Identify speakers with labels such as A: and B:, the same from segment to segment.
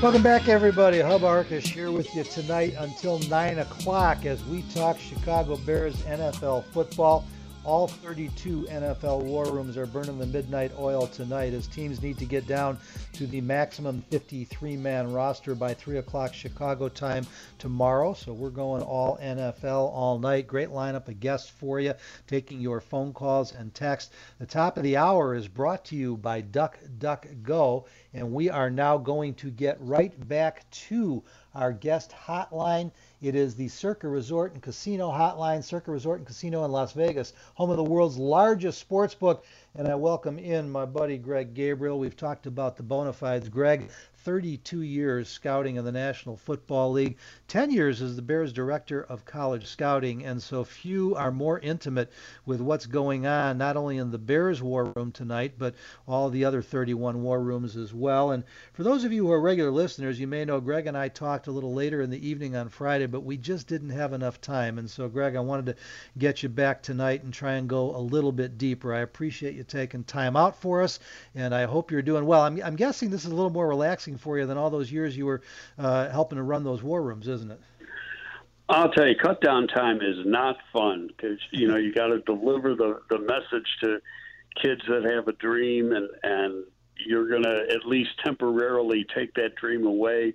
A: Welcome back, everybody. Hub Arkush here with you tonight until 9 o'clock as we talk Chicago Bears NFL football. All 32 NFL war rooms are burning the midnight oil tonight as teams need to get down to the maximum 53 man roster by 3 o'clock Chicago time tomorrow. So we're going all NFL all night. Great lineup of guests for you, taking your phone calls and text. The top of the hour is brought to you by Duck Duck Go, and we are now going to get right back to our guest hotline. It is the Circa Resort and Casino Hotline, Circa Resort and Casino in Las Vegas, home of the world's largest sports book. And I welcome in my buddy Greg Gabriel. We've talked about the bona fides. Greg, 32 years scouting in the National Football League, 10 years as the Bears director of college scouting, and so few are more intimate with what's going on, not only in the Bears war room tonight, but all the other 31 war rooms as well. And for those of you who are regular listeners, you may know Greg and I talked a little later in the evening on Friday, but we just didn't have enough time. And so, Greg, I wanted to get you back tonight and try and go a little bit deeper. I appreciate you taking time out for us, and I hope you're doing well. I'm, I'm guessing this is a little more relaxing for you than all those years you were uh, helping to run those war rooms, isn't it?
B: I'll tell you, cut down time is not fun because you know you got to deliver the the message to kids that have a dream, and and you're going to at least temporarily take that dream away.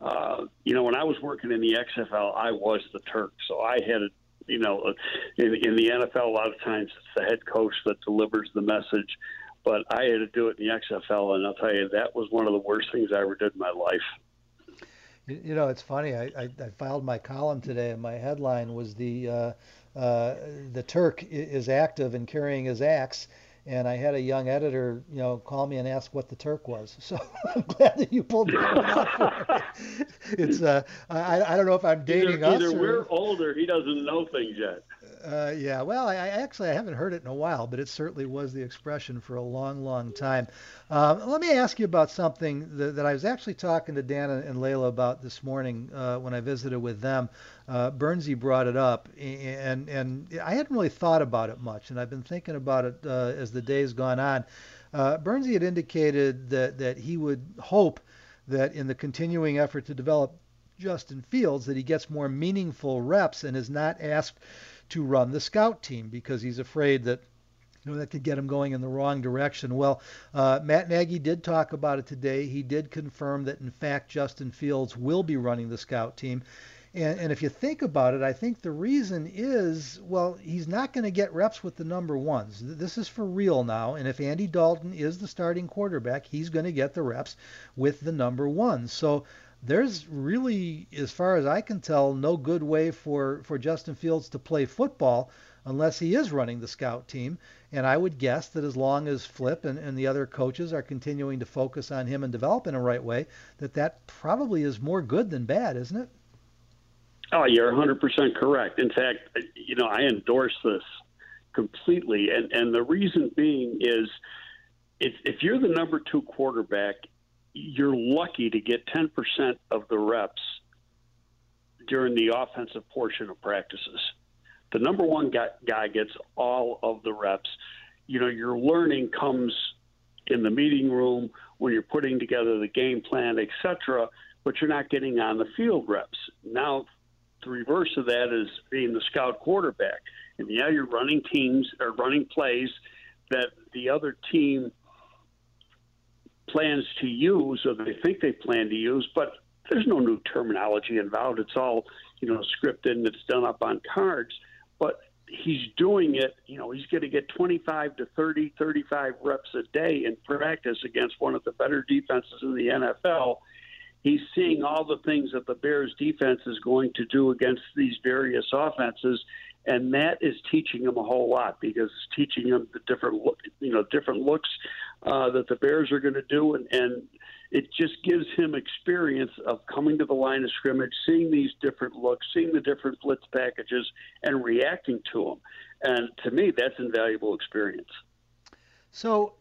B: Uh, you know, when I was working in the XFL, I was the Turk, so I had, it. you know, in, in the NFL, a lot of times it's the head coach that delivers the message but I had to do it in the XFL, and I'll tell you that was one of the worst things I ever did in my life.
A: You know, it's funny. I, I, I filed my column today, and my headline was the uh, uh, the Turk is active and carrying his axe. And I had a young editor, you know, call me and ask what the Turk was. So I'm glad that you pulled me out. it's uh, I, I don't know if I'm dating
B: either,
A: us.
B: Either we're older, he doesn't know things yet.
A: Uh, yeah, well, I, I, actually I haven't heard it in a while, but it certainly was the expression for a long, long time. Um, let me ask you about something that, that, I was actually talking to Dan and Leila about this morning uh, when I visited with them. Uh, Bernsey brought it up, and and I hadn't really thought about it much, and I've been thinking about it uh, as the days gone on. Uh, Bernsey had indicated that that he would hope that in the continuing effort to develop Justin Fields that he gets more meaningful reps and is not asked to run the scout team because he's afraid that you know that could get him going in the wrong direction. Well, uh, Matt Nagy did talk about it today. He did confirm that in fact Justin Fields will be running the scout team. And, and if you think about it, I think the reason is, well, he's not going to get reps with the number ones. This is for real now. And if Andy Dalton is the starting quarterback, he's going to get the reps with the number ones. So there's really, as far as I can tell, no good way for, for Justin Fields to play football unless he is running the scout team. And I would guess that as long as Flip and, and the other coaches are continuing to focus on him and develop in a right way, that that probably is more good than bad, isn't it?
B: Oh, you're 100% correct. In fact, you know, I endorse this completely. And and the reason being is if if you're the number two quarterback, you're lucky to get 10% of the reps during the offensive portion of practices. The number one guy, guy gets all of the reps. You know, your learning comes in the meeting room when you're putting together the game plan, etc. But you're not getting on the field reps. Now, the reverse of that is being the scout quarterback. And yeah, you're running teams or running plays that the other team plans to use or they think they plan to use, but there's no new terminology involved. It's all, you know, scripted and it's done up on cards. But he's doing it, you know, he's going to get 25 to 30, 35 reps a day in practice against one of the better defenses in the NFL. He's seeing all the things that the Bears defense is going to do against these various offenses and that is teaching him a whole lot because it's teaching him the different look, you know different looks uh, that the Bears are going to do, and, and it just gives him experience of coming to the line of scrimmage, seeing these different looks, seeing the different blitz packages, and reacting to them. And to me, that's invaluable experience.
A: So,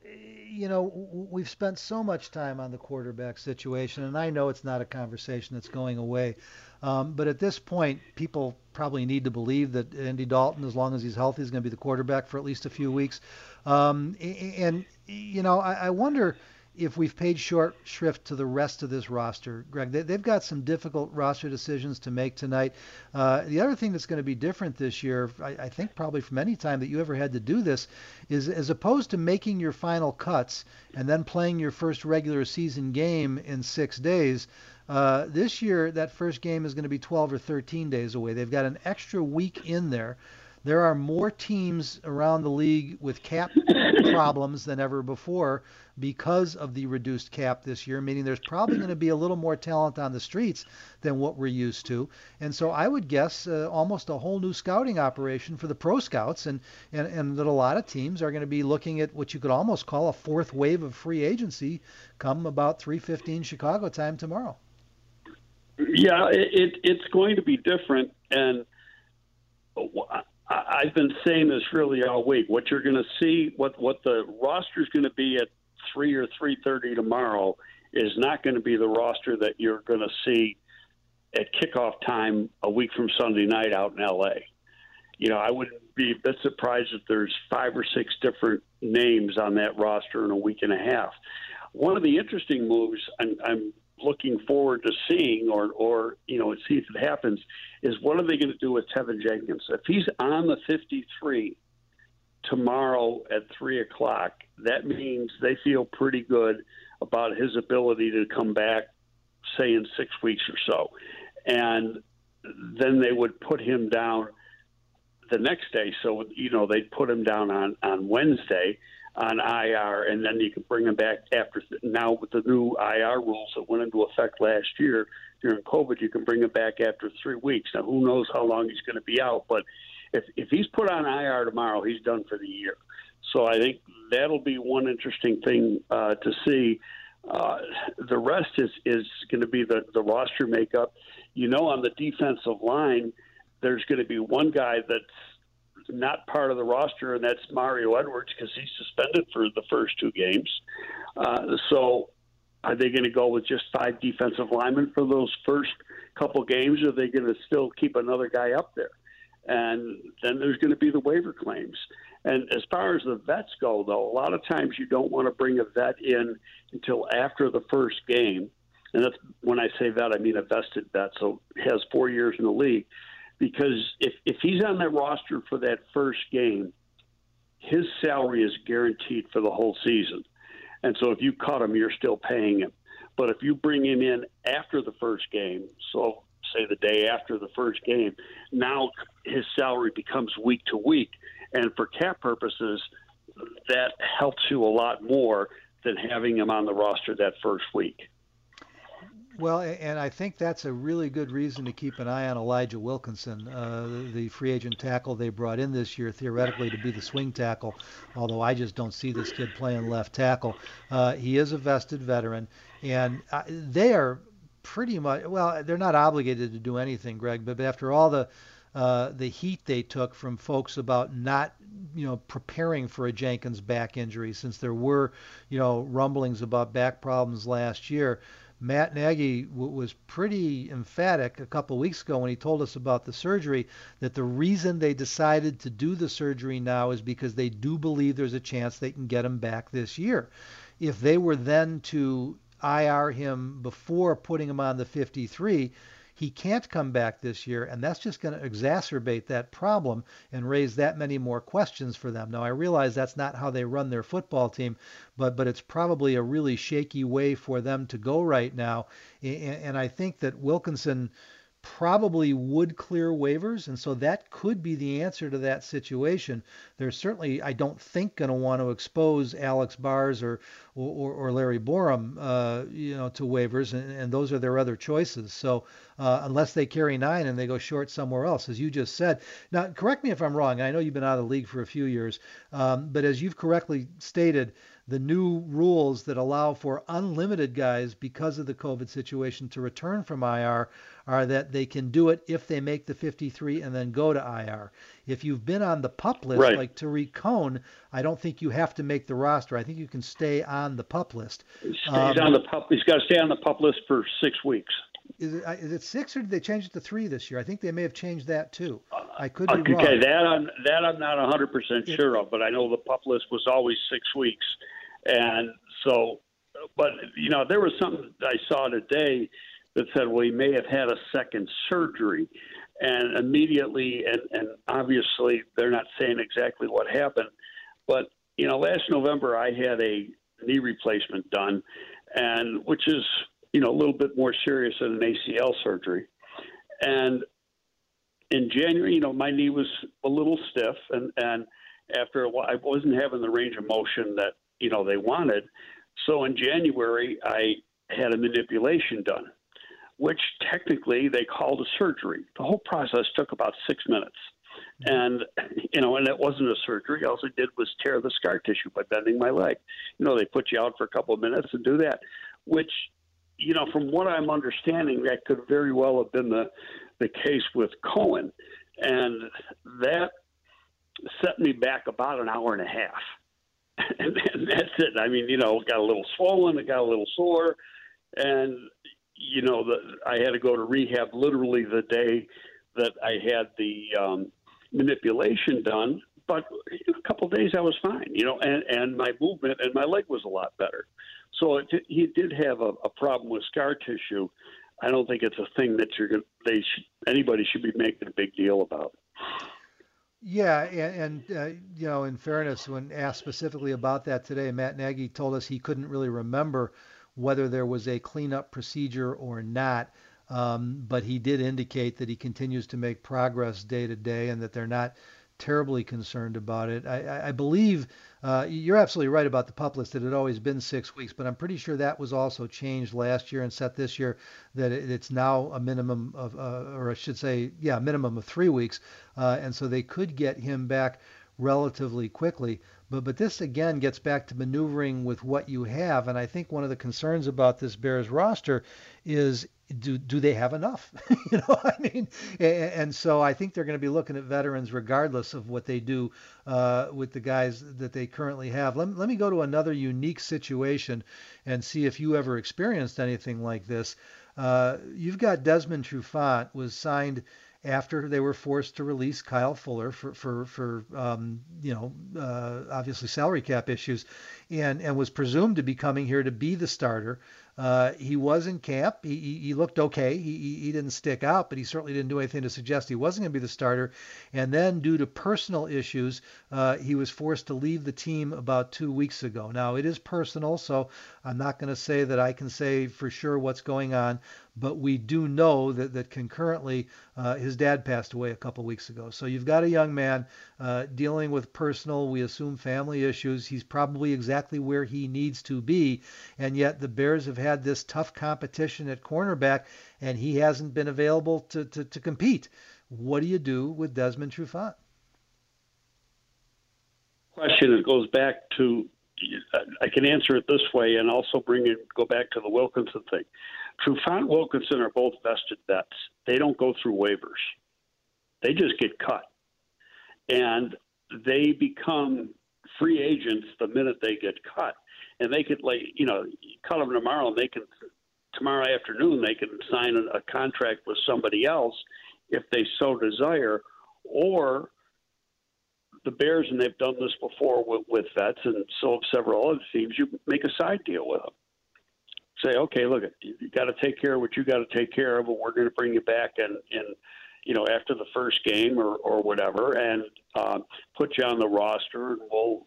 A: you know, we've spent so much time on the quarterback situation, and I know it's not a conversation that's going away. Um, but at this point, people probably need to believe that Andy Dalton, as long as he's healthy, is going to be the quarterback for at least a few weeks. Um, and, you know, I, I wonder if we've paid short shrift to the rest of this roster, Greg. They, have got some difficult roster decisions to make tonight. Uh, the other thing that's going to be different this year, I, I, think probably from any time that you ever had to do this, is as opposed to making your final cuts and then playing your first regular season game in six days. Uh, this year, that first game is going to be 12 or 13 days away. They've got an extra week in there. There are more teams around the league with cap problems than ever before because of the reduced cap this year, meaning there's probably going to be a little more talent on the streets than what we're used to. And so I would guess uh, almost a whole new scouting operation for the pro scouts, and, and, and that a lot of teams are going to be looking at what you could almost call a fourth wave of free agency come about 3:15 Chicago time tomorrow.
B: Yeah, it, it it's going to be different, and I've been saying this really all week. What you're going to see, what what the roster is going to be at three or three thirty tomorrow, is not going to be the roster that you're going to see at kickoff time a week from Sunday night out in L.A. You know, I wouldn't be a bit surprised if there's five or six different names on that roster in a week and a half. One of the interesting moves I'm, I'm looking forward to seeing, or or you know, see if it happens, is what are they going to do with Teven Jenkins? If he's on the 53 tomorrow at three o'clock, that means they feel pretty good about his ability to come back, say in six weeks or so, and then they would put him down the next day. So you know they'd put him down on on Wednesday on IR, and then you can bring him back after. Now with the new IR rules that went into effect last year during COVID, you can bring him back after three weeks. Now who knows how long he's going to be out, but if if he's put on IR tomorrow, he's done for the year. So I think that'll be one interesting thing uh, to see. Uh, the rest is is going to be the the roster makeup. You know, on the defensive line, there's going to be one guy that's not part of the roster, and that's Mario Edwards because he's suspended for the first two games. Uh, so, are they going to go with just five defensive linemen for those first couple games, or are they going to still keep another guy up there? And then there's going to be the waiver claims. And as far as the vets go, though, a lot of times you don't want to bring a vet in until after the first game. And that's when I say vet, I mean a vested vet, so has four years in the league because if if he's on that roster for that first game, his salary is guaranteed for the whole season. And so if you cut him, you're still paying him. But if you bring him in after the first game, so say the day after the first game, now his salary becomes week to week. And for cap purposes, that helps you a lot more than having him on the roster that first week.
A: Well, and I think that's a really good reason to keep an eye on Elijah Wilkinson, uh, the free agent tackle they brought in this year, theoretically to be the swing tackle. Although I just don't see this kid playing left tackle. Uh, he is a vested veteran, and uh, they are pretty much well. They're not obligated to do anything, Greg. But after all the uh, the heat they took from folks about not, you know, preparing for a Jenkins back injury, since there were, you know, rumblings about back problems last year. Matt Nagy w- was pretty emphatic a couple weeks ago when he told us about the surgery that the reason they decided to do the surgery now is because they do believe there's a chance they can get him back this year. If they were then to IR him before putting him on the 53, he can't come back this year, and that's just going to exacerbate that problem and raise that many more questions for them. Now, I realize that's not how they run their football team, but but it's probably a really shaky way for them to go right now. And, and I think that Wilkinson probably would clear waivers, and so that could be the answer to that situation. They're certainly, I don't think, going to want to expose Alex Bars or or, or Larry Borom, uh, you know, to waivers, and, and, those are their other choices. So uh, unless they carry nine and they go short somewhere else, as you just said. Now, correct me if I'm wrong. I know you've been out of the league for a few years, um, but as you've correctly stated, the new rules that allow for unlimited guys because of the COVID situation to return from IR are that they can do it if they make the 53 and then go to IR. If you've been on the pup list,
B: right.
A: like Tarik Cohen, I don't think you have to make the roster. I think you can stay on the pup list.
B: He stays um, on the pup. He's got to stay on the pup list for six weeks.
A: Is it, is it six or did they change it to three this year? I think they may have changed that too. I could uh,
B: be
A: okay,
B: wrong. Okay, that I'm that I'm not 100 percent sure of, but I know the pup list was always six weeks, and so, but you know there was something I saw today that said, well, he may have had a second surgery. And immediately, and, and obviously, they're not saying exactly what happened. But, you know, last November, I had a knee replacement done, and which is, you know, a little bit more serious than an ACL surgery. And in January, you know, my knee was a little stiff, and, and after a while, I wasn't having the range of motion that, you know, they wanted. So in January, I had a manipulation done which technically they called a surgery. The whole process took about six minutes. And, you know, and it wasn't a surgery. All I did was tear the scar tissue by bending my leg. You know, they put you out for a couple of minutes and do that, which, you know, from what I'm understanding, that could very well have been the, the case with Cohen. And that set me back about an hour and a half. and, and that's it. I mean, you know, got a little swollen, it got a little sore. And you know, the, I had to go to rehab literally the day that I had the um, manipulation done. But a couple of days I was fine, you know, and, and my movement and my leg was a lot better. So he did have a, a problem with scar tissue. I don't think it's a thing that you're going they should, anybody should be making a big deal about.
A: Yeah, and, and uh, you know, in fairness, when asked specifically about that today, Matt Nagy told us he couldn't really remember whether there was a cleanup procedure or not. Um, but he did indicate that he continues to make progress day to day and that they're not terribly concerned about it. I, I believe uh, you're absolutely right about the pup list. It had always been six weeks, but I'm pretty sure that was also changed last year and set this year that it's now a minimum of, uh, or I should say, yeah, minimum of three weeks. Uh, and so they could get him back relatively quickly. But but this again gets back to maneuvering with what you have, and I think one of the concerns about this Bears roster is do do they have enough? you know, I mean, and, and, so I think they're going to be looking at veterans regardless of what they do uh, with the guys that they currently have. Let, let me go to another unique situation and see if you ever experienced anything like this. Uh, you've got Desmond Trufant was signed after they were forced to release Kyle Fuller for for for um, you know uh, obviously salary cap issues, and and was presumed to be coming here to be the starter. Uh, he was in camp. He, he, he looked okay. He, he didn't stick out, but he certainly didn't do anything to suggest he wasn't going to be the starter. And then, due to personal issues, uh, he was forced to leave the team about two weeks ago. Now, it is personal, so I'm not going to say that I can say for sure what's going on, but we do know that, that concurrently uh, his dad passed away a couple weeks ago. So you've got a young man uh, dealing with personal, we assume family issues. He's probably exactly where he needs to be, and yet the Bears have had this tough competition at cornerback, and he hasn't been available to, to, to compete. What do you do with Desmond Trufant?
B: Question. It goes back to I can answer it this way, and also bring it go back to the Wilkinson thing. Trufant Wilkinson are both vested vets. They don't go through waivers. They just get cut, and they become free agents the minute they get cut. And they could, like, you know, cut them tomorrow, and they can tomorrow afternoon they can sign a contract with somebody else if they so desire, or the Bears, and they've done this before with, with vets, and so have several other teams. You make a side deal with them. Say, okay, look, you got to take care of what you got to take care of, but we're going to bring you back and and you know after the first game or or whatever, and uh, put you on the roster, and we'll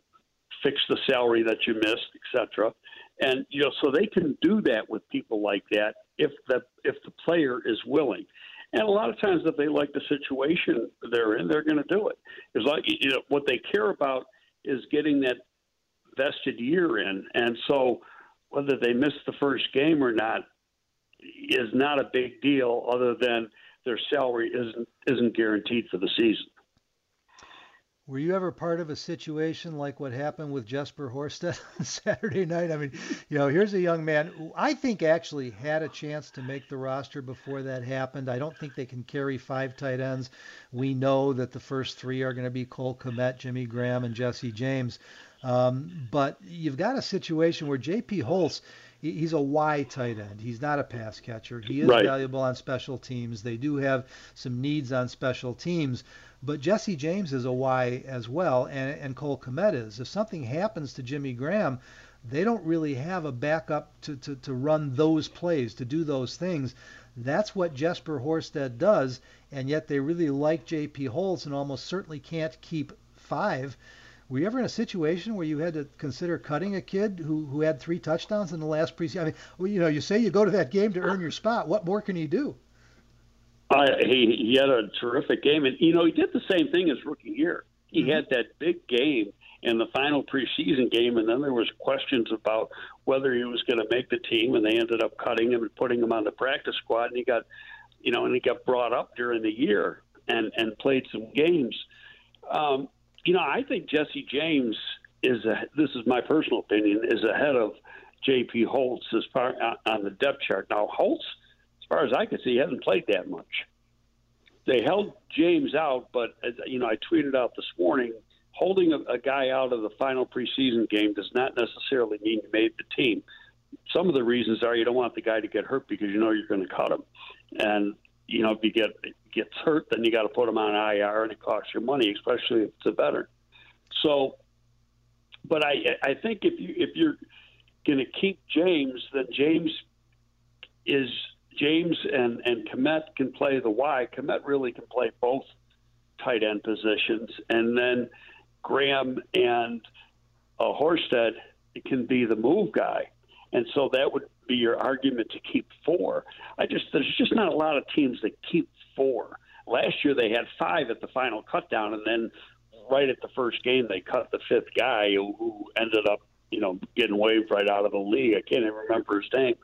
B: fix the salary that you missed, etc. And you know, so they can do that with people like that if the if the player is willing. And a lot of times, if they like the situation they're in, they're going to do it. It's like you know what they care about is getting that vested year in, and so whether they miss the first game or not is not a big deal, other than their salary isn't isn't guaranteed for the season.
A: Were you ever part of a situation like what happened with Jesper Horsted on Saturday night? I mean, you know, here's a young man who I think actually had a chance to make the roster before that happened. I don't think they can carry five tight ends. We know that the first three are going to be Cole Kmet, Jimmy Graham, and Jesse James. Um, but you've got a situation where J.P. Holtz, he's a Y tight end. He's not a pass catcher. He is right. valuable on special teams. They do have some needs on special teams. But Jesse James is a Y as well, and, and Cole Kmet is. If something happens to Jimmy Graham, they don't really have a backup to, to, to run those plays, to do those things. That's what Jesper Horsted does, and yet they really like J.P. Holtz and almost certainly can't keep five. Were you ever in a situation where you had to consider cutting a kid who, who had three touchdowns in the last preseason? I mean, well, you know, you say you go to that game to earn your spot. What more can he do?
B: Uh, he he had a terrific game, and you know he did the same thing as rookie year. He mm-hmm. had that big game in the final preseason game, and then there was questions about whether he was going to make the team, and they ended up cutting him and putting him on the practice squad, and he got, you know, and he got brought up during the year and and played some games. Um, you know, I think Jesse James is a, this is my personal opinion is ahead of J.P. Holtz as far on the depth chart. Now Holtz as far as I can see, he hasn't played that much. They held James out, but you know, I tweeted out this morning, holding a, a guy out of the final preseason game does not necessarily mean you made the team. Some of the reasons are you don't want the guy to get hurt because you know you're going to cut him, and you know if he get gets hurt, then you got to put him on IR, and it costs you money, especially if it's a veteran. So, but I I think if you if you're going to keep James, then James is James and and Kmet can play the Y. Kmet really can play both tight end positions, and then Graham and uh, Horsted can be the move guy, and so that would be your argument to keep four. I just there's just not a lot of teams that keep four. Last year they had five at the final cutdown, and then right at the first game they cut the fifth guy who ended up you know getting waived right out of the league. I can't even remember his name,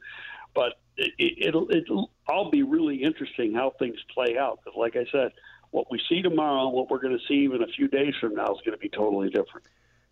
B: but it, it'll it'll all be really interesting how things play out. Because, like I said, what we see tomorrow, and what we're going to see even a few days from now, is going to be totally different.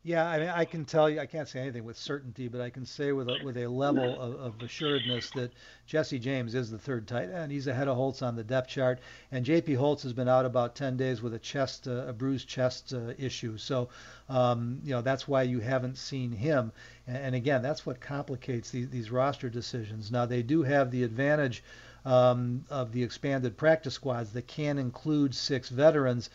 A: Yeah, I mean, I can tell you, I can't say anything with certainty, but I can say with a, with a level of, of assuredness that Jesse James is the third tight end. He's ahead of Holtz on the depth chart, and J.P. Holtz has been out about 10 days with a chest, uh, a bruised chest uh, issue. So, um, you know, that's why you haven't seen him. And, and again, that's what complicates these, these roster decisions. Now, they do have the advantage um, of the expanded practice squads that can include six veterans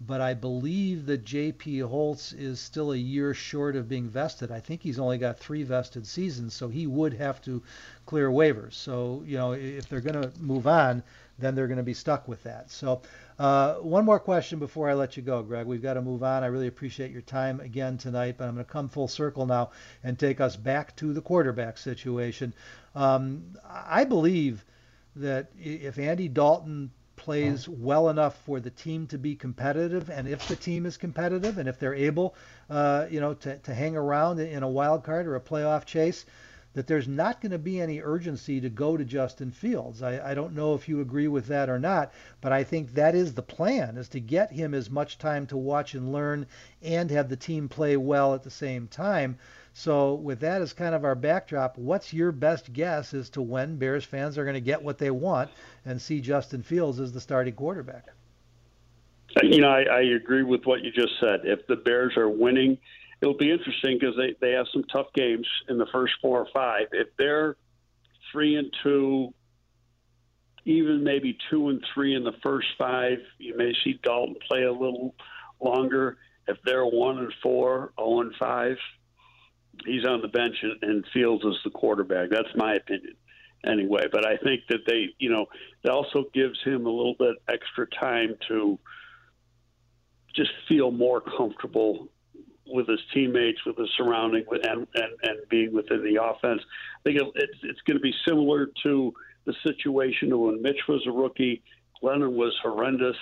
A: but I believe that J.P. Holtz is still a year short of being vested. I think he's only got three vested seasons, so he would have to clear waivers. So, you know, if they're going to move on, then they're going to be stuck with that. So, uh, one more question before I let you go, Greg. We've got to move on. I really appreciate your time again tonight, but I'm going to come full circle now and take us back to the quarterback situation. Um, I believe that if Andy Dalton plays well enough for the team to be competitive, and if the team is competitive, and if they're able, uh, you know, to, to hang around in a wild card or a playoff chase, that there's not going to be any urgency to go to Justin Fields. I, I don't know if you agree with that or not, but I think that is the plan: is to get him as much time to watch and learn, and have the team play well at the same time. So, with that as kind of our backdrop, what's your best guess as to when Bears fans are going to get what they want and see Justin Fields as the starting quarterback?
B: You know, I, I agree with what you just said. If the Bears are winning, it'll be interesting because they, they have some tough games in the first four or five. If they're three and two, even maybe two and three in the first five, you may see Dalton play a little longer. If they're one and four, zero oh and five, he's on the bench and, and Fields is the quarterback. That's my opinion anyway. But I think that they, you know, it also gives him a little bit extra time to just feel more comfortable with his teammates, with his surrounding, and and, and being within the offense. I think it's it's going to be similar to the situation when Mitch was a rookie. Glennon was horrendous.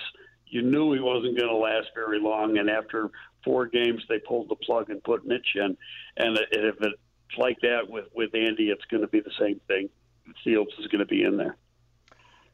B: You knew he wasn't going to last very long, and after four games, they pulled the plug and put Mitch in. And if it's like that with with Andy, it's going to be the same thing. Fields is going to be in there.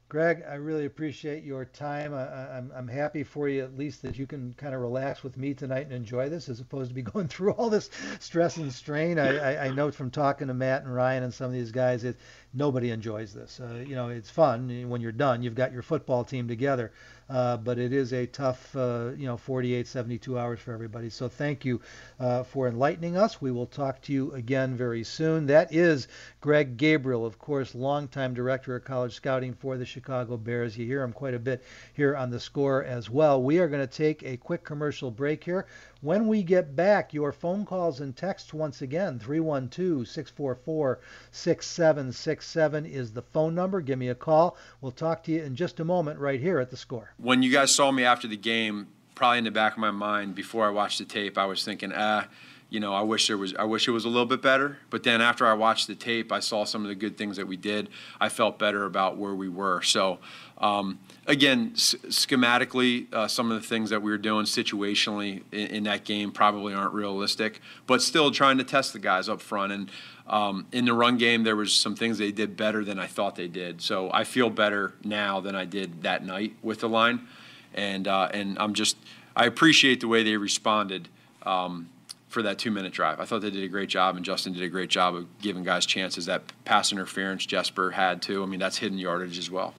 A: Greg, I really appreciate your time. I, am I'm, I'm happy for you at least that you can kind of relax with me tonight and enjoy this as opposed to be going through all this stress and strain. I, I, I know from talking to Matt and Ryan and some of these guys, it, nobody enjoys this. Uh, you know, it's fun when you're done. You've got your football team together, uh, but it is a tough, uh, you know, 48, 72 hours for everybody. So thank you uh, for enlightening us. We will talk to you again very soon. That is Greg Gabriel, of course, longtime director of college scouting for the Chicago Bears. You hear him quite a bit here on the score as well. We are going to take a quick commercial break here. When we get back, your phone calls and texts once again 312 644 6767 is the phone number. Give me a call. We'll talk to you in just a moment right here at the score.
C: When you guys saw me after the game, probably in the back of my mind before I watched the tape, I was thinking, ah, you know, I wish there was, I wish it was a little bit better. But then after I watched the tape, I saw some of the good things that we did. I felt better about where we were. So, um, again, s- schematically, uh, some of the things that we were doing situationally in, in, that game probably aren't realistic. But still, trying to test the guys up front. And um, in the run game, there was some things they did better than I thought they did. So I feel better now than I did that night with the line. And uh, and I'm just I appreciate the way they responded. Um, for that two minute drive. I thought they did a great job, and Justin did a great job of giving guys chances. That pass interference Jesper had too. I mean, that's hidden yardage as well.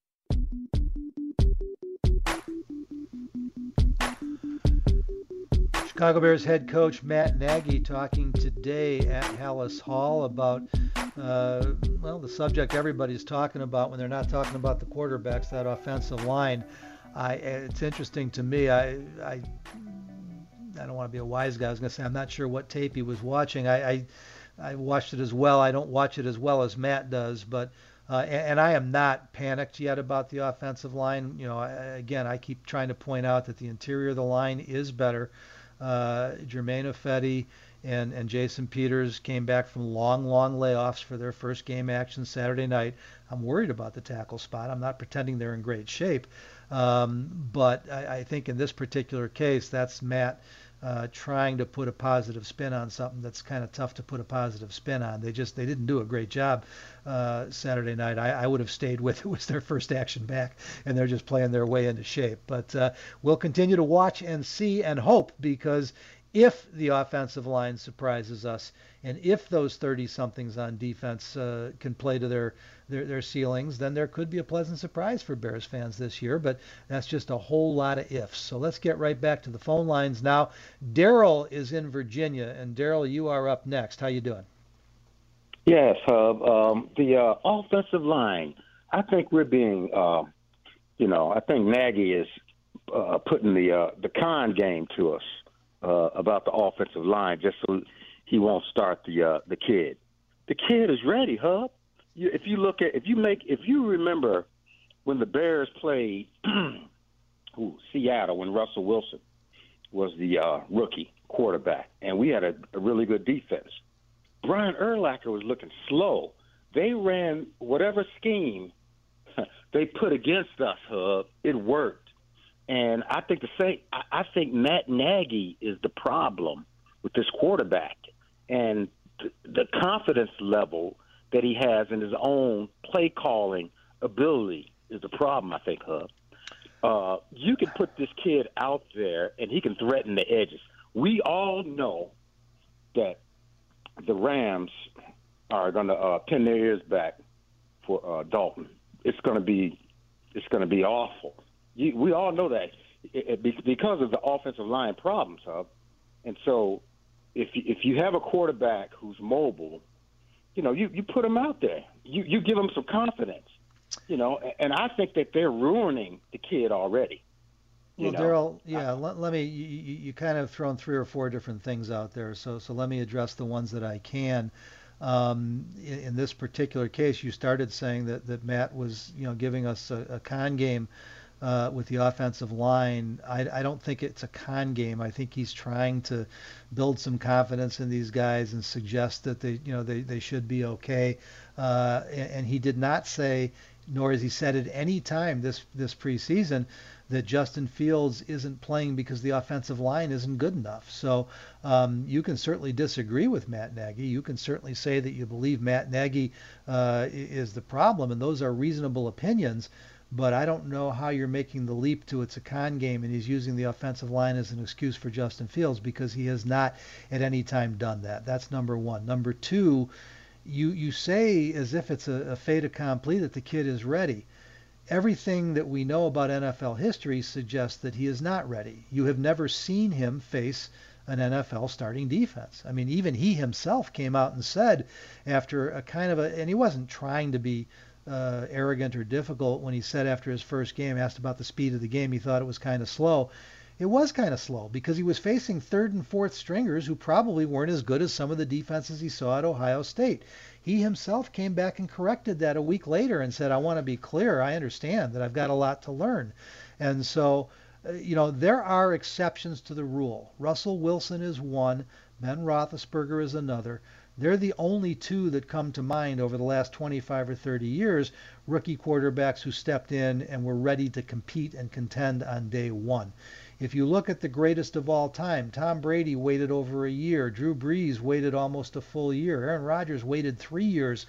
A: Chicago Bears head coach Matt Nagy talking today at Halas Hall about, uh, well, the subject everybody's talking about when they're not talking about the quarterbacks, that offensive line. I, it's interesting to me. I, I I don't want to be a wise guy. I was going to say I'm not sure what tape he was watching. I, I, I watched it as well. I don't watch it as well as Matt does, but uh, and, and, I am not panicked yet about the offensive line. You know, I, again, I keep trying to point out that the interior of the line is better. Uh, Germain Ifedi and, and Jason Peters came back from long, long layoffs for their first game action Saturday night. I'm worried about the tackle spot. I'm not pretending they're in great shape, um, but I, I think in this particular case, that's Matt uh, trying to put a positive spin on something that's kind of tough to put a positive spin on. They just they didn't do a great job uh, Saturday night. I, I, would have stayed with it was their first action back, and they're just playing their way into shape. But uh, we'll continue to watch and see and hope because if the offensive line surprises us, and if those 30 somethings on defense uh, can play to their, their, their ceilings, then there could be a pleasant surprise for Bears fans this year. But that's just a whole lot of ifs. So let's get right back to the phone lines now. Daryl is in Virginia, and Daryl, you are up next. How you doing?
D: Yes, Hub. Um, the uh, offensive line. I think we're being, uh, you know, I think Nagy is uh, putting the uh, the con game to us uh, about the offensive line just so he won't start the uh, the kid. The kid is ready, Hub. You, if you look at if you make if you remember when the Bears played ooh, Seattle when Russell Wilson was the uh, rookie quarterback, and we had a, a really good defense. Brian Urlacher was looking slow. They ran whatever scheme they put against us, Hub. It worked. And I think the same. I think Matt Nagy is the problem with this quarterback, and the confidence level that he has in his own play calling ability is the problem. I think, Hub. Uh, you can put this kid out there, and he can threaten the edges. We all know that the Rams are going to uh, pin their ears back for uh, Dalton. It's going to be, it's going to be awful. You, we all know that it, it, because of the offensive line problems, Hub. And so, if you, if you have a quarterback who's mobile, you know, you you put them out there. You you give them some confidence. You know, and I think that they're ruining the kid already.
A: Well, Daryl, yeah, let, let, me. You, you, kind of thrown three or four different things out there, so so let me address the ones that I can. Um, in, in, this particular case, you started saying that, that Matt was, you know, giving us a, a con game uh, with the offensive line. I, I, don't think it's a con game. I think he's trying to build some confidence in these guys and suggest that they, you know, they, they should be okay. Uh, and, and, he did not say, nor has he said at any time this this preseason that Justin Fields isn't playing because the offensive line isn't good enough. So um, you can certainly disagree with Matt Nagy. You can certainly say that you believe Matt Nagy uh, is the problem, and those are reasonable opinions. But I don't know how you're making the leap to it's a con game and he's using the offensive line as an excuse for Justin Fields because he has not at any time done that. That's number one. Number two, you you say as if it's a, a fait accompli that the kid is ready everything that we know about NFL history suggests that he is not ready. You have never seen him face an NFL starting defense. I mean, even he himself came out and said after a kind of a, and he wasn't trying to be uh, arrogant or difficult when he said after his first game, asked about the speed of the game, he thought it was kind of slow. It was kind of slow because he was facing third and fourth stringers who probably weren't as good as some of the defenses he saw at Ohio State. He himself came back and corrected that a week later and said, I want to be clear. I understand that I've got a lot to learn. And so, uh, you know, there are exceptions to the rule. Russell Wilson is one, Ben Roethlisberger is another. They're the only two that come to mind over the last 25 or 30 years, rookie quarterbacks who stepped in and were ready to compete and contend on day one. If you look at the greatest of all time, Tom Brady waited over a year. Drew Brees waited almost a full year. Aaron Rodgers waited three years.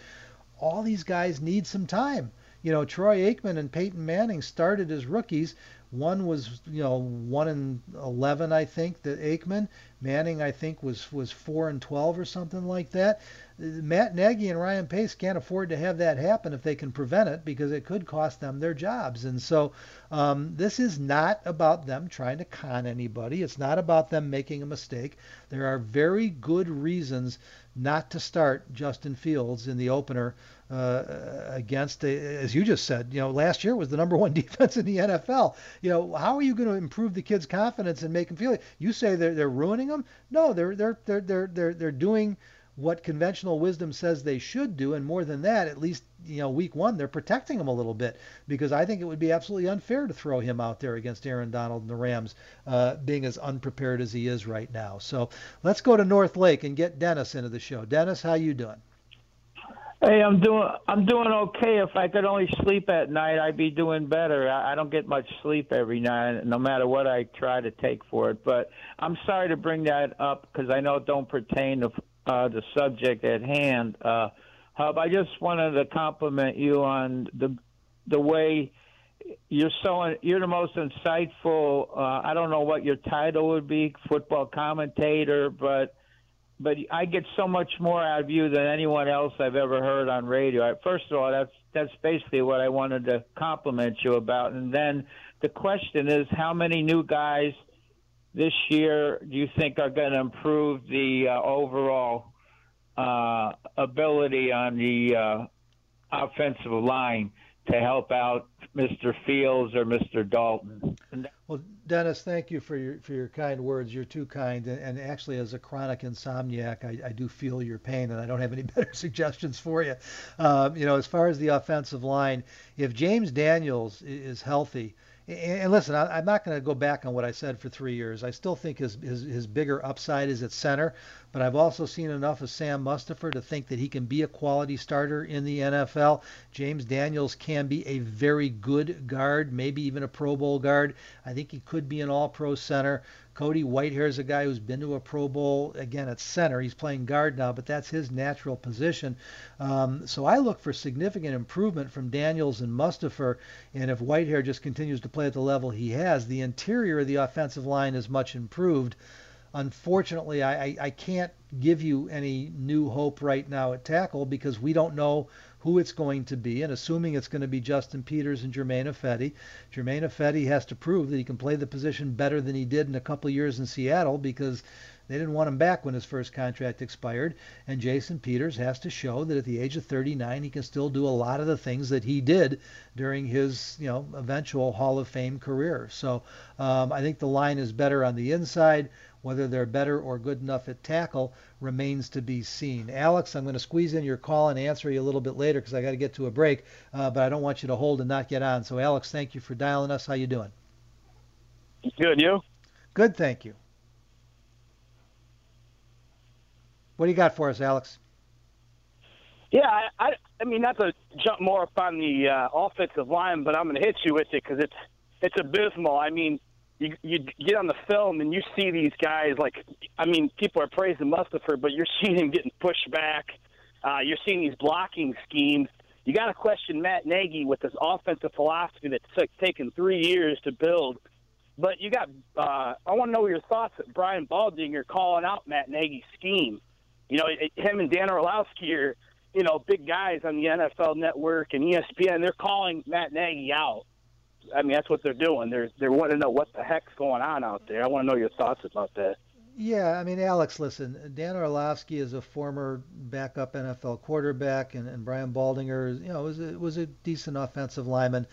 A: All these guys need some time. You know, Troy Aikman and Peyton Manning started as rookies. One was, you know, one in eleven, I think, that Aikman. Manning, I think, was was four and twelve or something like that. Matt Nagy and Ryan Pace can't afford to have that happen if they can prevent it because it could cost them their jobs. And so um, this is not about them trying to con anybody. It's not about them making a mistake. There are very good reasons not to start Justin Fields in the opener uh, against, a, as you just said, you know, last year was the number one defense in the NFL. You know, how are you going to improve the kid's confidence and make him feel it? You say they're they're ruining them? No, they're they're they're they're they're they're doing what conventional wisdom says they should do, and more than that, at least you know week one they're protecting him a little bit because I think it would be absolutely unfair to throw him out there against Aaron Donald and the Rams, uh, being as unprepared as he is right now. So let's go to North Lake and get Dennis into the show. Dennis, how you doing?
E: Hey, I'm doing I'm doing okay. If I could only sleep at night, I'd be doing better. I, I don't get much sleep every night, no matter what I try to take for it. But I'm sorry to bring that up because I know it don't pertain to uh, the subject at hand. Uh, Hub, I just wanted to compliment you on the the way you're so you're the most insightful. Uh, I don't know what your title would be, football commentator, but but I get so much more out of you than anyone else I've ever heard on radio. First of all, that's that's basically what I wanted to compliment you about. And then the question is, how many new guys this year do you think are going to improve the uh, overall uh, ability on the uh, offensive line to help out Mr. Fields or Mr. Dalton?
A: Well, Dennis, thank you for your for your kind words. You're too kind, and, and actually, as a chronic insomniac, I, I, do feel your pain, and I don't have any better suggestions for you. Um, you know, as far as the offensive line, if James Daniels is healthy, and listen, I, am not going to go back on what I said for three years. I still think his, his, his bigger upside is at center, but I've also seen enough of Sam Mustipher to think that he can be a quality starter in the NFL. James Daniels can be a very good guard, maybe even a Pro Bowl guard. I think he could be an All Pro center. Cody Whitehair is a guy who's been to a Pro Bowl. Again, at center. He's playing guard now, but that's his natural position. Um, so I look for significant improvement from Daniels and Mustipher. And if Whitehair just continues to play at the level he has, the interior of the offensive line is much improved. Unfortunately, I, I, can't give you any new hope right now at tackle because we don't know who it's going to be, and assuming it's going to be Justin Peters and Germain Ifedi, Germain Ifedi has to prove that he can play the position better than he did in a couple of years in Seattle because they didn't want him back when his first contract expired. And Jason Peters has to show that at the age of 39, he can still do a lot of the things that he did during his, you know, eventual Hall of Fame career. So um, I think the line is better on the inside. Whether they're better or good enough at tackle remains to be seen. Alex, I'm going to squeeze in your call and answer you a little bit later because I got to get to a break, uh, but I don't want you to hold and not get on. So, Alex, thank you for dialing us. How you doing?
F: Good, you?
A: Good, thank you. What do you got for us, Alex?
F: Yeah, I, I, I mean, not to jump more up on the uh, offensive line, but I'm going to hit you with it because it's it's abysmal. I mean, you you get on the film and you see these guys like I mean people are praising Mustafa, but you're seeing him getting pushed back. Uh, you're seeing these blocking schemes. You got to question Matt Nagy with this offensive philosophy that's taken three years to build. But you got uh, I want to know your thoughts that Brian Baldinger calling out Matt Nagy's scheme. You know, it, him and Dan Orlovsky are you know big guys on the NFL Network and ESPN. They're calling Matt Nagy out. I mean, that's what they're doing. They're they want to know what the heck's going on out there. I want to know your thoughts about that.
A: Yeah, I mean, Alex, listen, Dan Orlovsky is a former backup NFL quarterback, and, and Brian Baldinger, you know, was a, was a decent offensive lineman.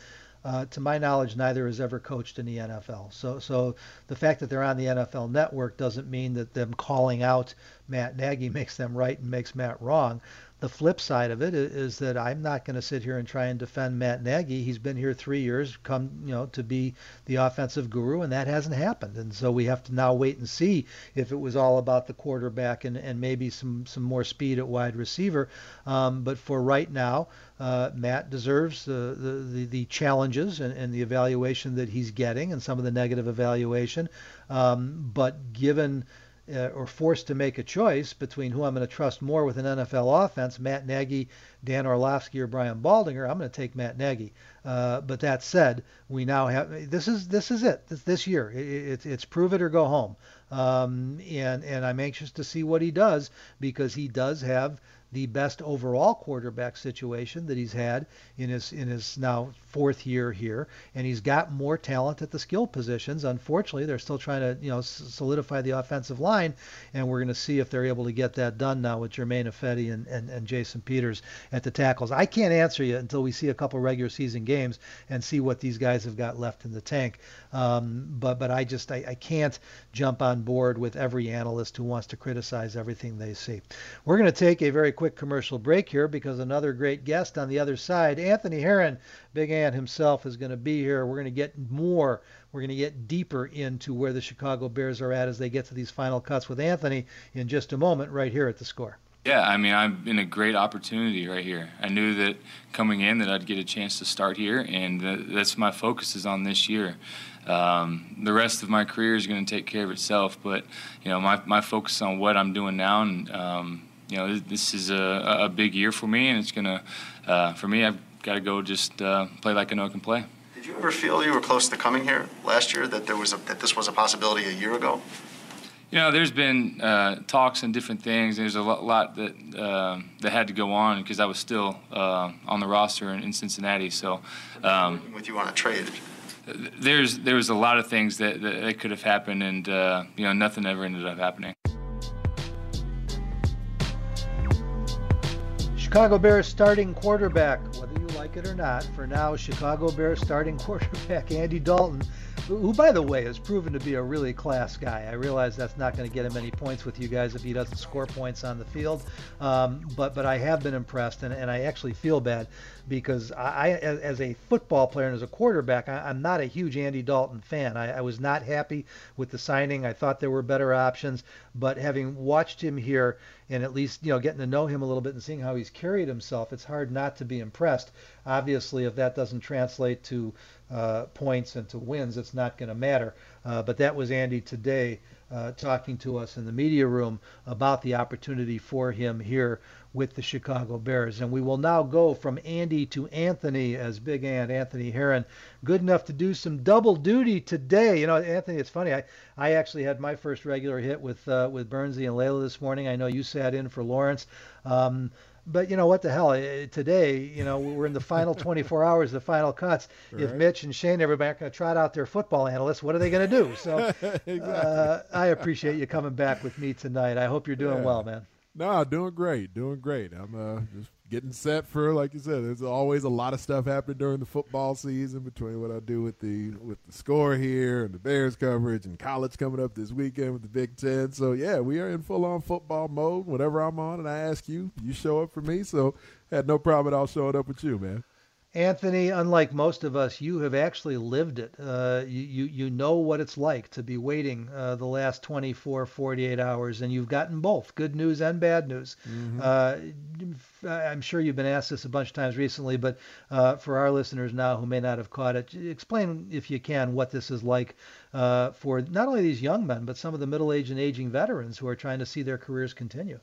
A: Uh, to my knowledge, neither has ever coached in the NFL. So, so the fact that they're on the NFL Network doesn't mean that them calling out Matt Nagy makes them right and makes Matt wrong. The flip side of it is that I'm not going to sit here and try and defend Matt Nagy. He's been here three years, come you know to be the offensive guru, and that hasn't happened. And so we have to now wait and see if it was all about the quarterback and, and maybe some some more speed at wide receiver. Um, but for right now, uh, Matt deserves the, the, the, the challenges and, and, the evaluation that he's getting and some of the negative evaluation. Um, but given uh, or forced to make a choice between who I'm going to trust more with an NFL offense, Matt Nagy, Dan Orlovsky, or Brian Baldinger, I'm going to take Matt Nagy. Uh, but that said, we now have this is this is it this, this year. It, it, it's prove it or go home. Um, and and I'm anxious to see what he does because he does have the best overall quarterback situation that he's had in his in his now fourth year here, and he's got more talent at the skill positions. Unfortunately, they're still trying to you know solidify the offensive line, and we're going to see if they're able to get that done now with Germain Ifedi and, and, and Jason Peters at the tackles. I can't answer you until we see a couple regular season games and see what these guys have got left in the tank. Um, but but I just I, I can't jump on board with every analyst who wants to criticize everything they see. We're going to take a very quick commercial break here because another great guest on the other side, Anthony Herron, Big Himself, is going to be here. We're going to get more, we're going to get deeper into where the Chicago Bears are at as they get to these final cuts with Anthony in just a moment right here at the score.
G: Yeah, I mean, I'm in a great opportunity right here. I knew that coming in that I'd get a chance to start here, and that's my focus is on this year. Um, the rest of my career is going to take care of itself, but you know, my my focus on what I'm doing now, and um, you know, this is a, a big year for me, and it's gonna, uh, for me, I've got to go just uh, play like I know I can play.
H: Did you ever feel you were close to coming here last year? That there was a, that this was a possibility a year ago?
G: You know, there's been uh, talks and different things. There's a lot, lot that uh, that had to go on because I was still uh, on the roster in, in Cincinnati. So,
H: um, with you on a trade.
G: There's there was a lot of things that, that, that could have happened, and uh, you know nothing ever ended up happening.
A: Chicago Bears starting quarterback, whether you like it or not, for now, Chicago Bears starting quarterback Andy Dalton who, by the way, has proven to be a really class guy. I realize that's not going to get him any points with you guys if he doesn't score points on the field, um, but but I have been impressed, and, and I actually feel bad because I, as, as a football player and as a quarterback, I, am not a huge Andy Dalton fan. I, I was not happy with the signing. I thought there were better options, but having watched him here and at least you know getting to know him a little bit and seeing how he's carried himself, it's hard not to be impressed. Obviously, if that doesn't translate to uh, points and to wins, it's not going to matter. Uh, but that was Andy today uh, talking to us in the media room about the opportunity for him here with the Chicago Bears. And we will now go from Andy to Anthony as Big Ant, Anthony Herron, good enough to do some double duty today. You know, Anthony, it's funny. I, I actually had my first regular hit with uh, with Bernsey and Leila this morning. I know you sat in for Lawrence. Um, but you know what the hell? Eh, today, you know, we're in the final 24 hours, the final cuts. Right. If Mitch and Shane, everybody are going to trot out their football analysts, what are they going to do? So, exactly. uh, I appreciate you coming back with me tonight. I hope you're doing yeah. well, man.
I: No, doing great, doing great. I'm uh, just getting set for, like you said, there's always a lot of stuff happening during the football season between what I do with the with the score here and the Bears coverage and college coming up this weekend with the Big Ten. So yeah, we are in full on football mode. Whatever I'm on, and I ask you, you show up for me. So had no problem at all showing up with you, man.
A: Anthony, unlike most of us, you have actually lived it. Uh, you, you, you know what it's like to be waiting uh, the last 24, 48 hours, and you've gotten both good news and bad news. Mm-hmm. Uh, I'm sure you've been asked this a bunch of times recently, but uh, for our listeners now who may not have caught it, explain, if you can, what this is like uh, for not only these young men, but some of the middle aged and aging veterans who are trying to see their careers continue.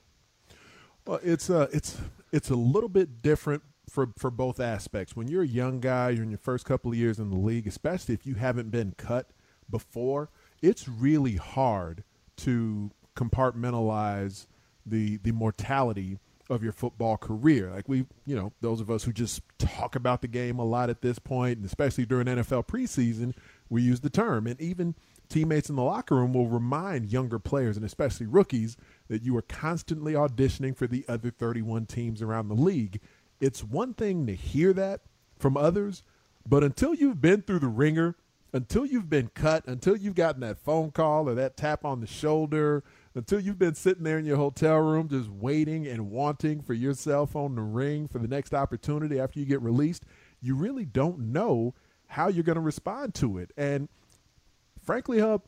I: Well, it's uh, it's it's a little bit different for for both aspects. When you're a young guy, you're in your first couple of years in the league, especially if you haven't been cut before, it's really hard to compartmentalize the the mortality of your football career. Like we, you know, those of us who just talk about the game a lot at this point, and especially during NFL preseason, we use the term. And even teammates in the locker room will remind younger players and especially rookies that you are constantly auditioning for the other 31 teams around the league it's one thing to hear that from others, but until you've been through the ringer, until you've been cut, until you've gotten that phone call or that tap on the shoulder, until you've been sitting there in your hotel room just waiting and wanting for your cell phone to ring for the next opportunity after you get released, you really don't know how you're going to respond to it. And frankly, Hub,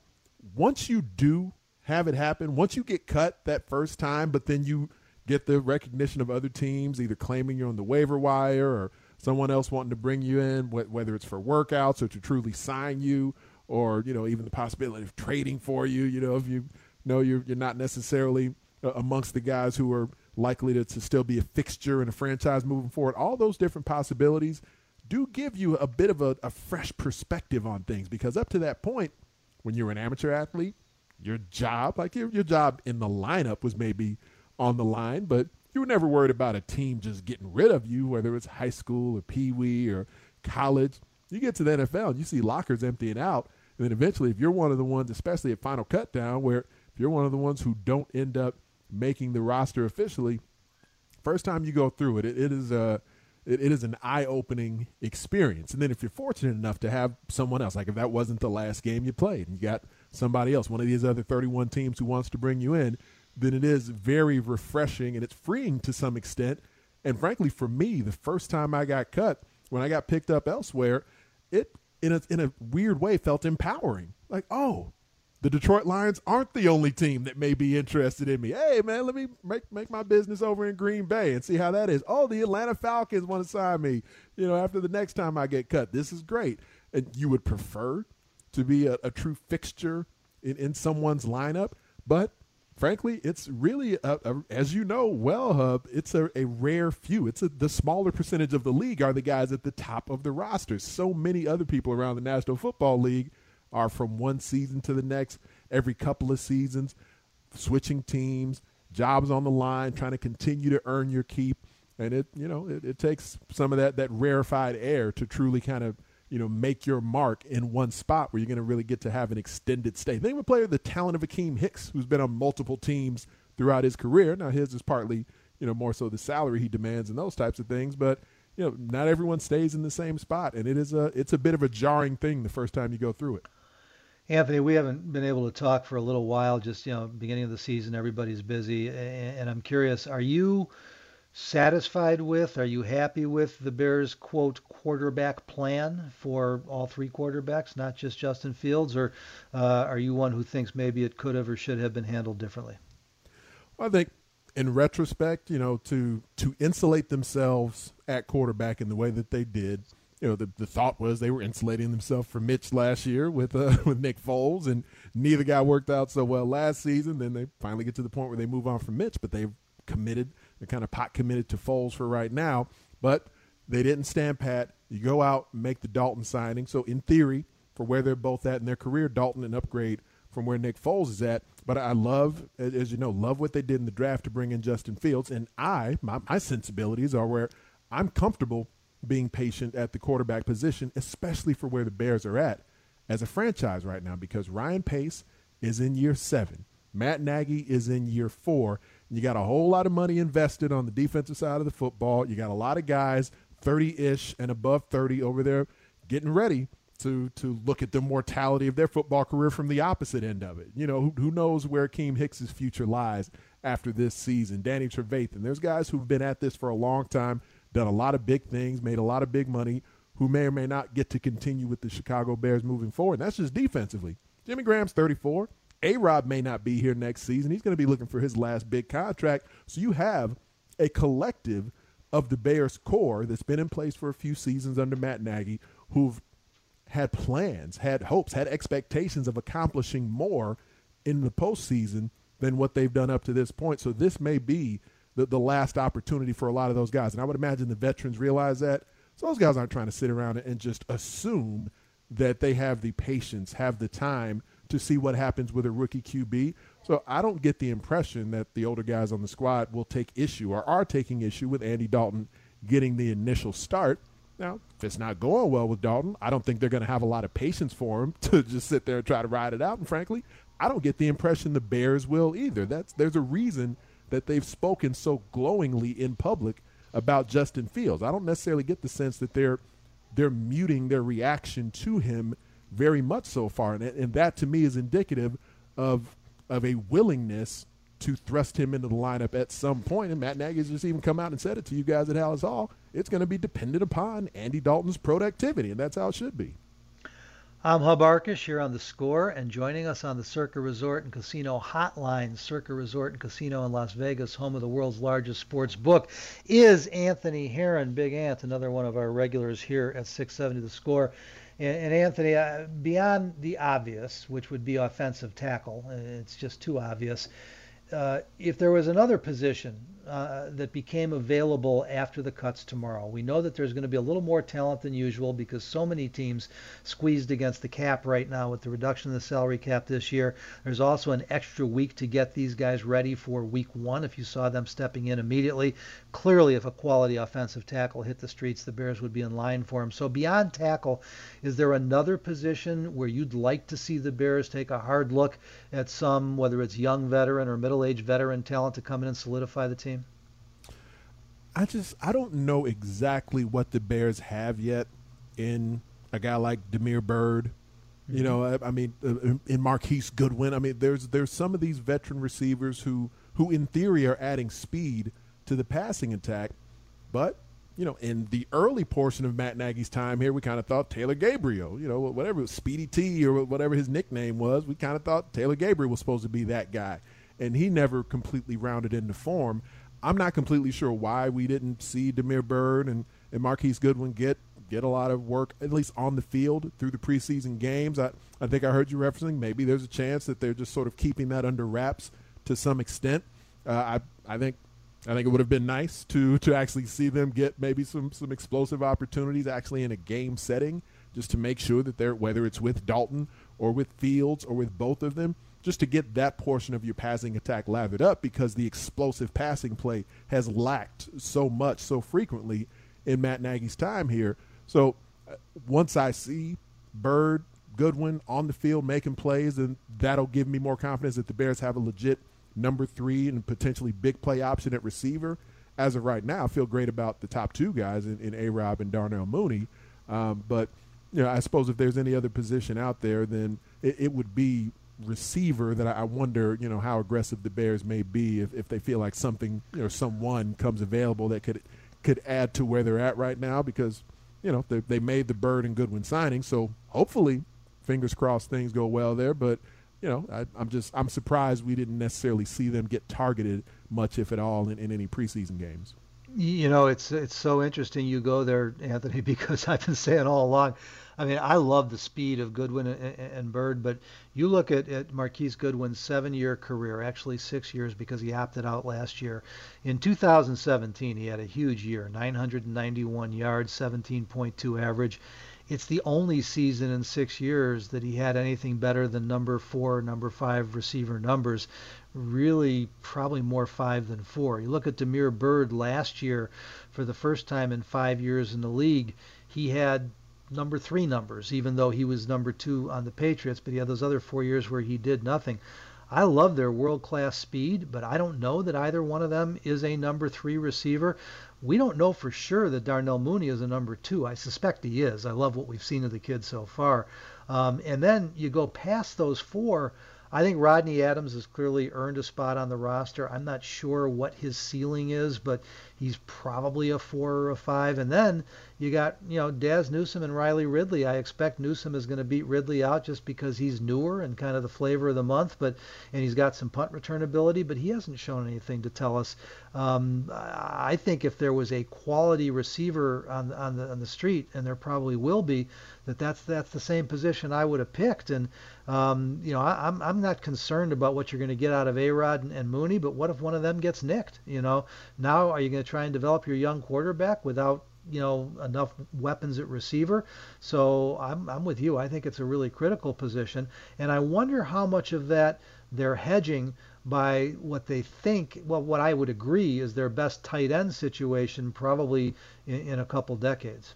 I: once you do have it happen, once you get cut that first time, but then you get the recognition of other teams either claiming you're on the waiver wire or someone else wanting to bring you in, whether it's for workouts or to truly sign you, or you know even the possibility of trading for you. You know if you know you're you're not necessarily uh, amongst the guys who are likely to, to still be a fixture in a franchise moving forward. All those different possibilities do give you a bit of a, a fresh perspective on things because up to that point, when you're an amateur athlete, your job, like your, your job in the lineup was maybe on the line, but you were never worried about a team just getting rid of you, whether it's high school or pee wee or college. You get to the NFL and you see lockers emptying out. And then eventually, if you're one of the ones, especially at Final Cutdown, where if you're one of the ones who don't end up making the roster officially, first time you go through it, it, it is a it, it is an eye-opening experience. And then if you're fortunate enough to have someone else, like if that wasn't the last game you played, and you got somebody else, one of these other 31 teams who wants to bring you in, then it is very refreshing and it's freeing to some extent. And frankly, for me, the first time I got cut, when I got picked up elsewhere, it in a in a weird way felt empowering. Like, oh, the Detroit Lions aren't the only team that may be interested in me. Hey, man, let me make make my business over in Green Bay and see how that is. Oh, the Atlanta Falcons want to sign me. You know, after the next time I get cut, this is great. And you would prefer to be a, a true fixture in, in someone's lineup, but frankly, it's really, a, a, as you know, well, Hub, it's a, a rare few. It's the smaller percentage of the league are the guys at the top of the roster. So many other people around the National Football League are from one season to the next, every couple of seasons, switching teams, jobs on the line, trying to continue to earn your keep. And it, you know, it, it takes some of that that rarefied air to truly kind of you know, make your mark in one spot where you're going to really get to have an extended stay. Of a player the talent of Akiem Hicks, who's been on multiple teams throughout his career. Now his is partly, you know, more so the salary he demands and those types of things, but you know, not everyone stays in the same spot, and it is a it's a bit of a jarring thing the first time you go through it.
A: Anthony, we haven't been able to talk for a little while. Just you know, beginning of the season, everybody's busy, and I'm curious: Are you satisfied with? Are you happy with the Bears' quote quarterback plan for all three quarterbacks, not just Justin Fields, or uh, are you one who thinks maybe it could have or should have been handled differently?
I: Well, I think in retrospect, you know, to to insulate themselves at quarterback in the way that they did, you know, the, the thought was they were insulating themselves from Mitch last year with uh, with Nick Foles, and neither guy worked out so well last season. Then they finally get to the point where they move on from Mitch, but they've committed, they're kind of pot committed to Foles for right now. But they didn't stand pat. You go out and make the Dalton signing. So in theory, for where they're both at in their career, Dalton an upgrade from where Nick Foles is at. But I love, as you know, love what they did in the draft to bring in Justin Fields. And I, my, my sensibilities are where I'm comfortable being patient at the quarterback position, especially for where the Bears are at as a franchise right now, because Ryan Pace is in year seven. Matt Nagy is in year four. You got a whole lot of money invested on the defensive side of the football. You got a lot of guys 30 ish and above 30 over there getting ready to to look at the mortality of their football career from the opposite end of it. You know, who, who knows where Akiem Hicks's future lies after this season? Danny Trevathan. There's guys who've been at this for a long time, done a lot of big things, made a lot of big money, who may or may not get to continue with the Chicago Bears moving forward. And that's just defensively. Jimmy Graham's 34. A Rob may not be here next season. He's going to be looking for his last big contract. So you have a collective of the Bears core that's been in place for a few seasons under Matt Nagy who've had plans, had hopes, had expectations of accomplishing more in the postseason than what they've done up to this point. So this may be the, the last opportunity for a lot of those guys. And I would imagine the veterans realize that. So those guys aren't trying to sit around and just assume that they have the patience, have the time to see what happens with a rookie QB. So I don't get the impression that the older guys on the squad will take issue or are taking issue with Andy Dalton getting the initial start. Now, if it's not going well with Dalton, I don't think they're going to have a lot of patience for him to just sit there and try to ride it out. And frankly, I don't get the impression the Bears will either. That's there's a reason that they've spoken so glowingly in public about Justin Fields. I don't necessarily get the sense that they're they're muting their reaction to him very much so far, and, and that to me is indicative of of a willingness to thrust him into the lineup at some point. And Matt Nagy's just even come out and said it to you guys at Halas Hall. It's going to be dependent upon Andy Dalton's productivity, and that's how it should be.
A: I'm Hub Arkush here on the score, and joining us on the Circa Resort and Casino Hotline, Circa Resort and Casino in Las Vegas, home of the world's largest sports book, is Anthony Herron, Big Ant, another one of our regulars here at 670 The Score. And, Anthony, uh, beyond the obvious, which would be offensive tackle, it's just too obvious. Uh, if there was another position uh, that became available after the cuts tomorrow. We know that there's going to be a little more talent than usual because so many teams squeezed against the cap right now with the reduction of the salary cap this year. There's also an extra week to get these guys ready for week one if you saw them stepping in immediately. Clearly, if a quality offensive tackle hit the streets, the Bears would be in line for him. So, beyond tackle, is there another position where you'd like to see the Bears take a hard look at some, whether it's young veteran or middle aged veteran talent to come in and solidify the team?
I: I just I don't know exactly what the Bears have yet in a guy like Damiere Byrd. You know, I, I mean, uh, in Marquise Goodwin. I mean, there's there's some of these veteran receivers who who in theory are adding speed to the passing attack, but you know, in the early portion of Matt Nagy's time here, we kind of thought Taylor Gabriel, you know, whatever Speedy T or whatever his nickname was, we kind of thought Taylor Gabriel was supposed to be that guy, and he never completely rounded into form. I'm not completely sure why we didn't see Damiere Byrd and, and Marquise Goodwin get get a lot of work, at least on the field through the preseason games. I, I think I heard you referencing maybe there's a chance that they're just sort of keeping that under wraps to some extent. Uh, I I think I think it would have been nice to to actually see them get maybe some some explosive opportunities actually in a game setting, just to make sure that they're whether it's with Dalton or with Fields or with both of them, just to get that portion of your passing attack lathered up because the explosive passing play has lacked so much so frequently in Matt Nagy's time here. So uh, once I see Byrd, Goodwin on the field making plays, then that'll give me more confidence that the Bears have a legit number three and potentially big play option at receiver. As of right now, I feel great about the top two guys in, in A Rob and Darnell Mooney. Um, but you know, I suppose if there's any other position out there, then it, it would be receiver that I wonder, you know, how aggressive the Bears may be if, if they feel like something or you know, someone comes available that could could add to where they're at right now because, you know, they, they made the Byrd and Goodwin signing. So hopefully, fingers crossed, things go well there. But, you know, I, am just I'm surprised we didn't necessarily see them get targeted much, if at all, in, in any preseason games.
A: You know, it's it's so interesting you go there, Anthony, because I've been saying all along. I mean, I love the speed of Goodwin and, Byrd, but you look at, at Marquise Goodwin's seven-year career, actually six years because he opted out last year. In 2017, he had a huge year, 991 yards, 17.2 average. It's the only season in six years that he had anything better than number four, number five receiver numbers really probably more five than four. You look at Damiere Byrd last year for the first time in five years in the league, he had number three numbers, even though he was number two on the Patriots, but he had those other four years where he did nothing. I love their world class speed, but I don't know that either one of them is a number three receiver. We don't know for sure that Darnell Mooney is a number two. I suspect he is. I love what we've seen of the kid so far. Um, and then you go past those four. I think Rodney Adams has clearly earned a spot on the roster. I'm not sure what his ceiling is, but he's probably a four or a five. And then you got, you know, Dazz Newsome and Riley Ridley. I expect Newsome is going to beat Ridley out just because he's newer and kind of the flavor of the month, but and he's got some punt return ability, but he hasn't shown anything to tell us. Um, I think if there was a quality receiver on on the on the street, and there probably will be, that that's that's the same position I would have picked. And um, you know, I, am I'm, I'm not concerned about what you're going to get out of Arod and, and Mooney, but what if one of them gets nicked? You know, now are you going to try and develop your young quarterback without you know enough weapons at receiver. So I'm I'm with you. I think it's a really critical position, and I wonder how much of that they're hedging by what they think. Well, what I would agree is their best tight end situation probably in, in a couple decades.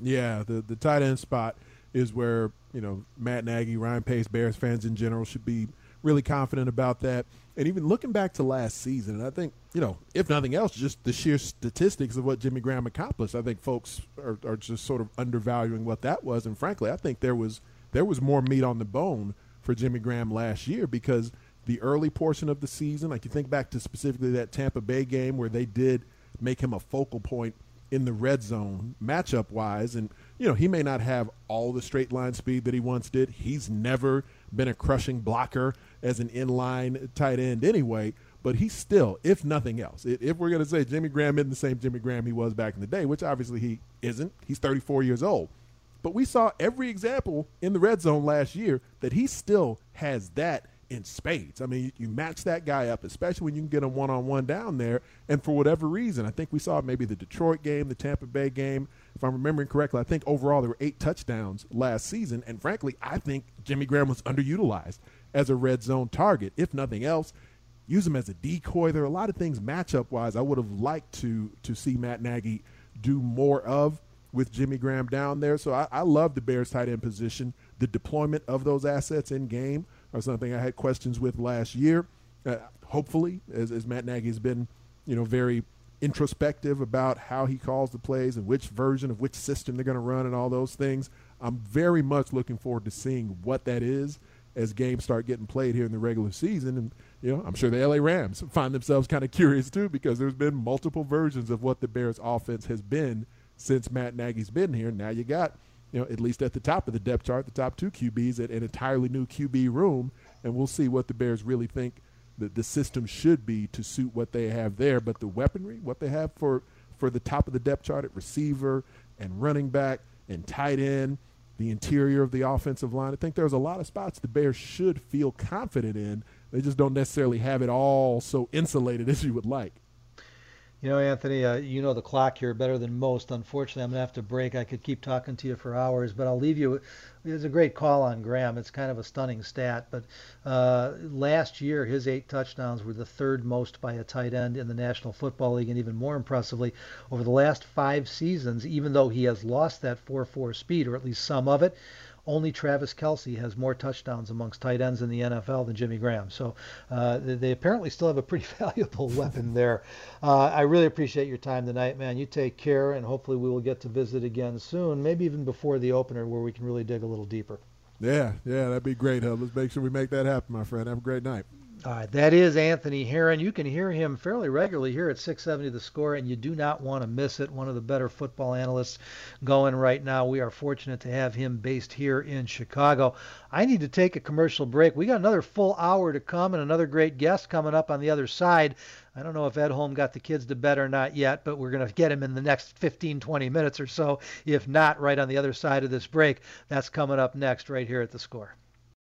I: Yeah, the the tight end spot is where you know Matt Nagy, Ryan Pace, Bears fans in general should be really confident about that. And even looking back to last season, and I think, you know, if nothing else, just the sheer statistics of what Jimmy Graham accomplished, I think folks are, are just sort of undervaluing what that was. And frankly, I think there was there was more meat on the bone for Jimmy Graham last year because the early portion of the season, like you think back to specifically that Tampa Bay game where they did make him a focal point in the red zone matchup wise. And, you know, he may not have all the straight line speed that he once did. He's never been a crushing blocker as an inline tight end anyway. But he's still, if nothing else, if we're going to say Jimmy Graham isn't the same Jimmy Graham he was back in the day, which obviously he isn't, he's 34 years old. But we saw every example in the red zone last year that he still has that in spades. I mean, you match that guy up, especially when you can get him one on one down there. And for whatever reason, I think we saw maybe the Detroit game, the Tampa Bay game. If I'm remembering correctly, I think overall there were eight touchdowns last season. And frankly, I think Jimmy Graham was underutilized as a red zone target. If nothing else, use him as a decoy. There are a lot of things matchup wise I would have liked to to see Matt Nagy do more of with Jimmy Graham down there. So I, I love the Bears tight end position. The deployment of those assets in game are something I had questions with last year. Uh, hopefully, as, as Matt Nagy has been, you know, very introspective about how he calls the plays and which version of which system they're going to run and all those things. I'm very much looking forward to seeing what that is as games start getting played here in the regular season. And, you know, I'm sure the LA Rams find themselves kind of curious too because there's been multiple versions of what the Bears offense has been since Matt Nagy's been here. Now you got, you know, at least at the top of the depth chart, the top two QBs at an entirely new QB room. And we'll see what the Bears really think that the system should be to suit what they have there. But the weaponry, what they have for, for the top of the depth chart at receiver and running back and tight end – the interior of the offensive line. I think there's a lot of spots the Bears should feel confident in. They just don't necessarily have it all so insulated as you would like.
A: You know, Anthony, uh, you know the clock here better than most. Unfortunately, I'm going to have to break. I could keep talking to you for hours, but I'll leave you. It's a great call on Graham. It's kind of a stunning stat. But uh, last year, his eight touchdowns were the third most by a tight end in the National Football League. And even more impressively, over the last five seasons, even though he has lost that 4 4 speed, or at least some of it, only Travis Kelce has more touchdowns amongst tight ends in the NFL than Jimmy Graham. So uh, they, they, apparently still have a pretty valuable weapon there. Uh, I really appreciate your time tonight, man. You take care, and hopefully we will get to visit again soon, maybe even before the opener where we can really dig a little deeper.
I: Yeah, yeah, that'd be great, Hub. Let's make sure we make that happen, my friend. Have a great night.
A: All right, that is Anthony Herron. You can hear him fairly regularly here at 670 The Score, and you do not want to miss it. One of the better football analysts going right now. We are fortunate to have him based here in Chicago. I need to take a commercial break. We got another full hour to come and another great guest coming up on the other side. I don't know if Edholm got the kids to bed or not yet, but we're going to get him in the next 15, 20 minutes or so. If not, right on the other side of this break. That's coming up next, right here at the score.